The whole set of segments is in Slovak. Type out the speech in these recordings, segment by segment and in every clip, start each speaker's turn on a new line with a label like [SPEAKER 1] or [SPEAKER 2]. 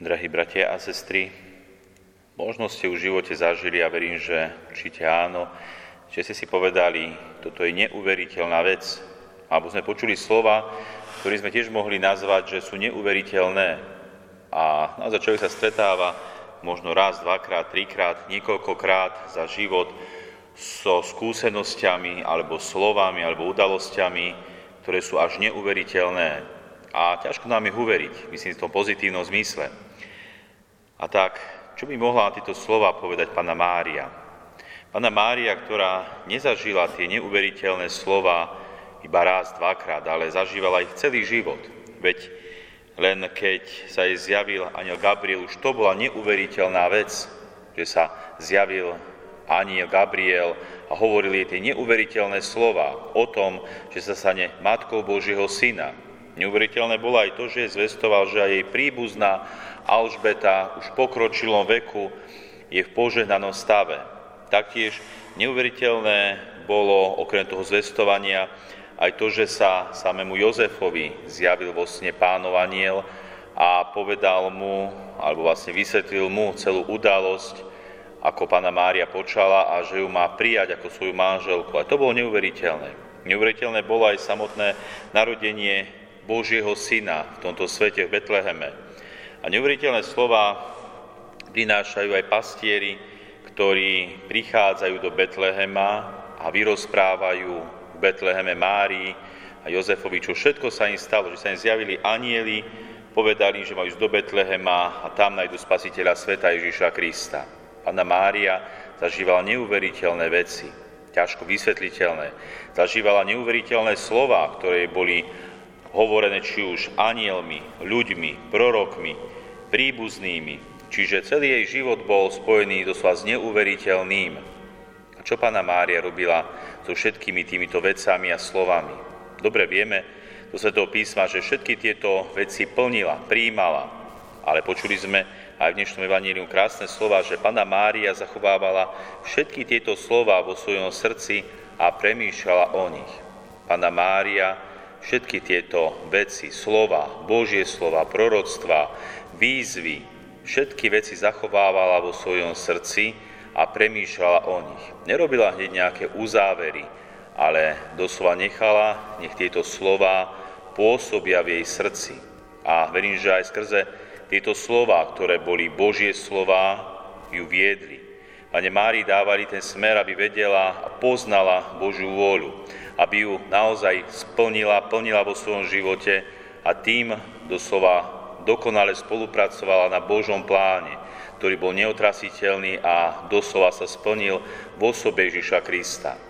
[SPEAKER 1] Drahí bratia a sestry, možno ste v živote zažili a verím, že určite áno, že ste si povedali, toto je neuveriteľná vec, alebo sme počuli slova, ktoré sme tiež mohli nazvať, že sú neuveriteľné. A naozaj človek sa stretáva možno raz, dvakrát, trikrát, niekoľkokrát za život so skúsenosťami alebo slovami alebo udalosťami, ktoré sú až neuveriteľné. A ťažko nám je uveriť, myslím v tom pozitívnom zmysle. A tak, čo by mohla tieto slova povedať pána Mária? Pána Mária, ktorá nezažila tie neuveriteľné slova iba raz, dvakrát, ale zažívala ich celý život. Veď len keď sa jej zjavil aniel Gabriel, už to bola neuveriteľná vec, že sa zjavil aniel Gabriel a hovorili jej tie neuveriteľné slova o tom, že sa stane matkou Božieho syna, Neuveriteľné bolo aj to, že zvestoval, že aj jej príbuzná Alžbeta už v pokročilom veku je v požehnanom stave. Taktiež neuveriteľné bolo okrem toho zvestovania aj to, že sa samému Jozefovi zjavil vo sne pánov aniel a povedal mu, alebo vlastne vysvetlil mu celú udalosť, ako pána Mária počala a že ju má prijať ako svoju manželku. A to bolo neuveriteľné. Neuveriteľné bolo aj samotné narodenie Božieho Syna v tomto svete v Betleheme. A neuveriteľné slova prinášajú aj pastieri, ktorí prichádzajú do Betlehema a vyrozprávajú v Betleheme Márii a Jozefovi, čo všetko sa im stalo, že sa im zjavili anieli, povedali, že majú ísť do Betlehema a tam nájdu spasiteľa sveta Ježiša Krista. Pána Mária zažívala neuveriteľné veci, ťažko vysvetliteľné. Zažívala neuveriteľné slova, ktoré boli hovorené či už anielmi, ľuďmi, prorokmi, príbuznými, čiže celý jej život bol spojený doslova s neuveriteľným. A čo pána Mária robila so všetkými týmito vecami a slovami? Dobre vieme do Svetého písma, že všetky tieto veci plnila, príjmala, ale počuli sme aj v dnešnom evaníliu krásne slova, že pána Mária zachovávala všetky tieto slova vo svojom srdci a premýšľala o nich. Pána Mária všetky tieto veci, slova, Božie slova, proroctva, výzvy, všetky veci zachovávala vo svojom srdci a premýšľala o nich. Nerobila hneď nejaké uzávery, ale doslova nechala, nech tieto slova pôsobia v jej srdci. A verím, že aj skrze tieto slova, ktoré boli Božie slova, ju viedli. Pane Mári dávali ten smer, aby vedela a poznala Božiu vôľu aby ju naozaj splnila, plnila vo svojom živote a tým doslova dokonale spolupracovala na Božom pláne, ktorý bol neotrasiteľný a doslova sa splnil v osobe Ježiša Krista.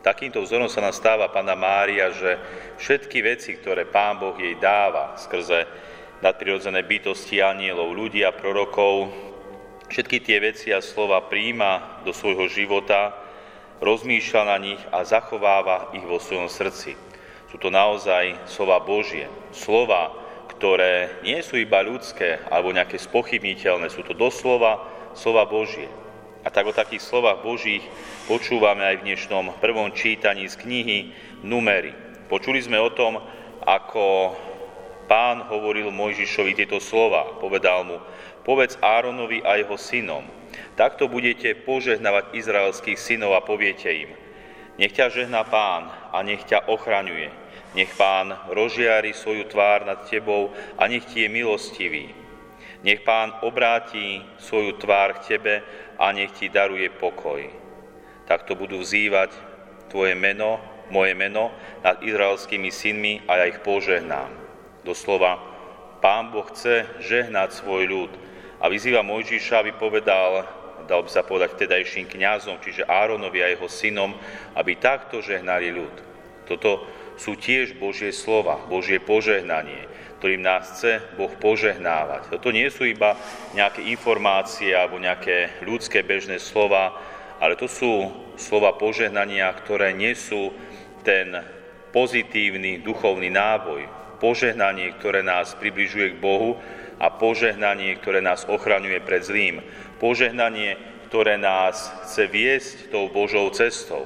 [SPEAKER 1] Takýmto vzorom sa nastáva Pána Mária, že všetky veci, ktoré Pán Boh jej dáva skrze nadprirodzené bytosti anielov, ľudí a prorokov, všetky tie veci a slova príjma do svojho života, rozmýšľa na nich a zachováva ich vo svojom srdci. Sú to naozaj slova Božie, slova, ktoré nie sú iba ľudské alebo nejaké spochybniteľné, sú to doslova slova Božie. A tak o takých slovách Božích počúvame aj v dnešnom prvom čítaní z knihy Numery. Počuli sme o tom, ako pán hovoril Mojžišovi tieto slova. Povedal mu, povedz Áronovi a jeho synom, Takto budete požehnávať izraelských synov a poviete im, nech ťa žehná pán a nech ťa ochraňuje. Nech pán rozžiari svoju tvár nad tebou a nech ti je milostivý. Nech pán obráti svoju tvár k tebe a nech ti daruje pokoj. Takto budú vzývať tvoje meno, moje meno nad izraelskými synmi a ja ich požehnám. Doslova, pán Boh chce žehnať svoj ľud, a vyzýva Mojžiša, aby povedal, dal by sa povedať vtedajším kňazom, čiže Áronovi a jeho synom, aby takto žehnali ľud. Toto sú tiež Božie slova, Božie požehnanie, ktorým nás chce Boh požehnávať. Toto nie sú iba nejaké informácie alebo nejaké ľudské bežné slova, ale to sú slova požehnania, ktoré nesú ten pozitívny duchovný náboj, požehnanie, ktoré nás približuje k Bohu a požehnanie, ktoré nás ochraňuje pred zlým. Požehnanie, ktoré nás chce viesť tou Božou cestou.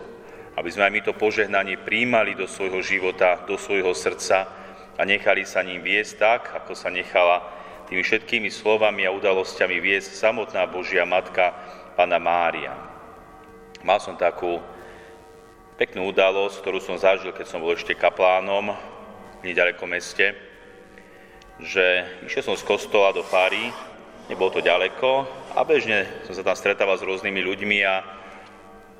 [SPEAKER 1] Aby sme aj my to požehnanie príjmali do svojho života, do svojho srdca a nechali sa ním viesť tak, ako sa nechala tými všetkými slovami a udalosťami viesť samotná Božia Matka, Pana Mária. Mal som takú peknú udalosť, ktorú som zažil, keď som bol ešte kaplánom v nedalekom meste, že išiel som z kostola do Fary, nebolo to ďaleko a bežne som sa tam stretával s rôznymi ľuďmi a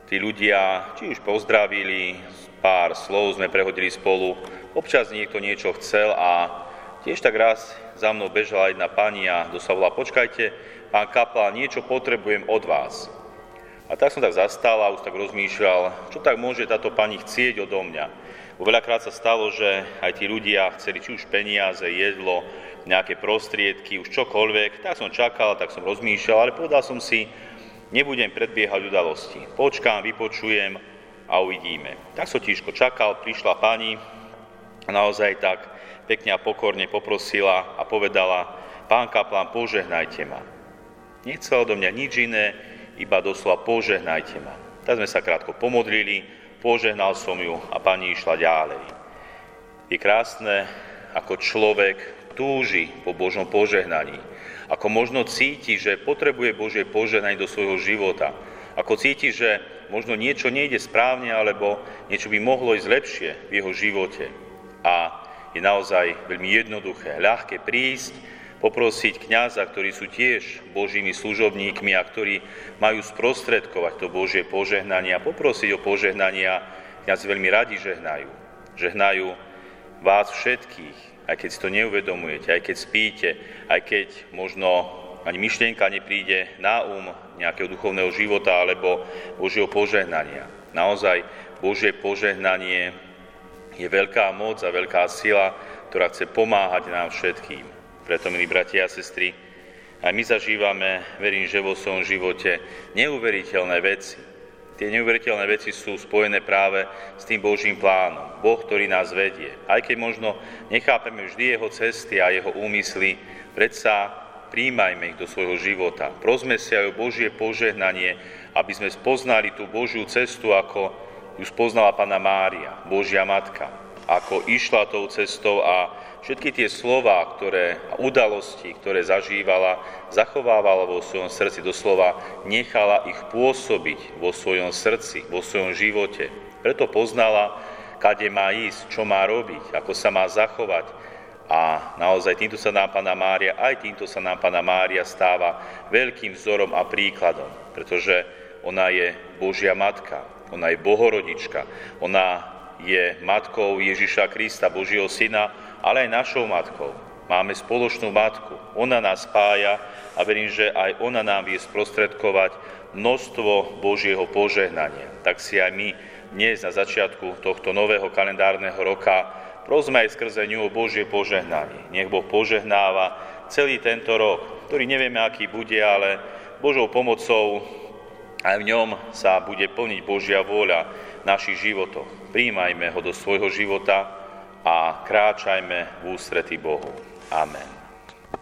[SPEAKER 1] tí ľudia či už pozdravili, pár slov sme prehodili spolu, občas niekto niečo chcel a Tiež tak raz za mnou bežala jedna pani a doslova počkajte, pán kapla, niečo potrebujem od vás. A tak som tak zastal a už tak rozmýšľal, čo tak môže táto pani chcieť odo mňa. Veľakrát sa stalo, že aj tí ľudia chceli či už peniaze, jedlo, nejaké prostriedky, už čokoľvek. Tak som čakal, tak som rozmýšľal, ale povedal som si, nebudem predbiehať udalosti. Počkám, vypočujem a uvidíme. Tak som tížko čakal, prišla pani a naozaj tak pekne a pokorne poprosila a povedala, pán kaplán, požehnajte ma. Nechcel do mňa nič iné, iba doslova požehnajte ma. Tak sme sa krátko pomodlili, požehnal som ju a pani išla ďalej. Je krásne, ako človek túži po Božom požehnaní, ako možno cíti, že potrebuje Božie požehnanie do svojho života, ako cíti, že možno niečo nejde správne, alebo niečo by mohlo ísť lepšie v jeho živote. A je naozaj veľmi jednoduché, ľahké prísť, poprosiť kňaza, ktorí sú tiež Božími služobníkmi a ktorí majú sprostredkovať to Božie požehnanie a poprosiť o požehnanie a kňazi veľmi radi žehnajú. Žehnajú vás všetkých, aj keď si to neuvedomujete, aj keď spíte, aj keď možno ani myšlienka nepríde na um nejakého duchovného života alebo Božieho požehnania. Naozaj Božie požehnanie je veľká moc a veľká sila, ktorá chce pomáhať nám všetkým. Preto, milí bratia a sestry, aj my zažívame, verím, že vo svojom živote neuveriteľné veci. Tie neuveriteľné veci sú spojené práve s tým Božím plánom. Boh, ktorý nás vedie. Aj keď možno nechápeme vždy jeho cesty a jeho úmysly, predsa príjmajme ich do svojho života. Prosme si aj o Božie požehnanie, aby sme spoznali tú Božiu cestu ako ju spoznala Pana Mária, Božia Matka, ako išla tou cestou a všetky tie slova, ktoré, a udalosti, ktoré zažívala, zachovávala vo svojom srdci, doslova nechala ich pôsobiť vo svojom srdci, vo svojom živote. Preto poznala, kade má ísť, čo má robiť, ako sa má zachovať. A naozaj týmto sa nám Pana Mária, aj týmto sa nám Pana Mária stáva veľkým vzorom a príkladom, pretože ona je Božia Matka, ona je bohorodička, ona je matkou Ježiša Krista, Božieho Syna, ale aj našou matkou. Máme spoločnú matku, ona nás spája a verím, že aj ona nám vie sprostredkovať množstvo Božieho požehnania. Tak si aj my dnes na začiatku tohto nového kalendárneho roka prosme aj skrze ňu o Božie požehnanie. Nech Boh požehnáva celý tento rok, ktorý nevieme, aký bude, ale Božou pomocou aj v ňom sa bude plniť Božia vôľa našich životoch. Príjmajme ho do svojho života a kráčajme v ústretí Bohu. Amen.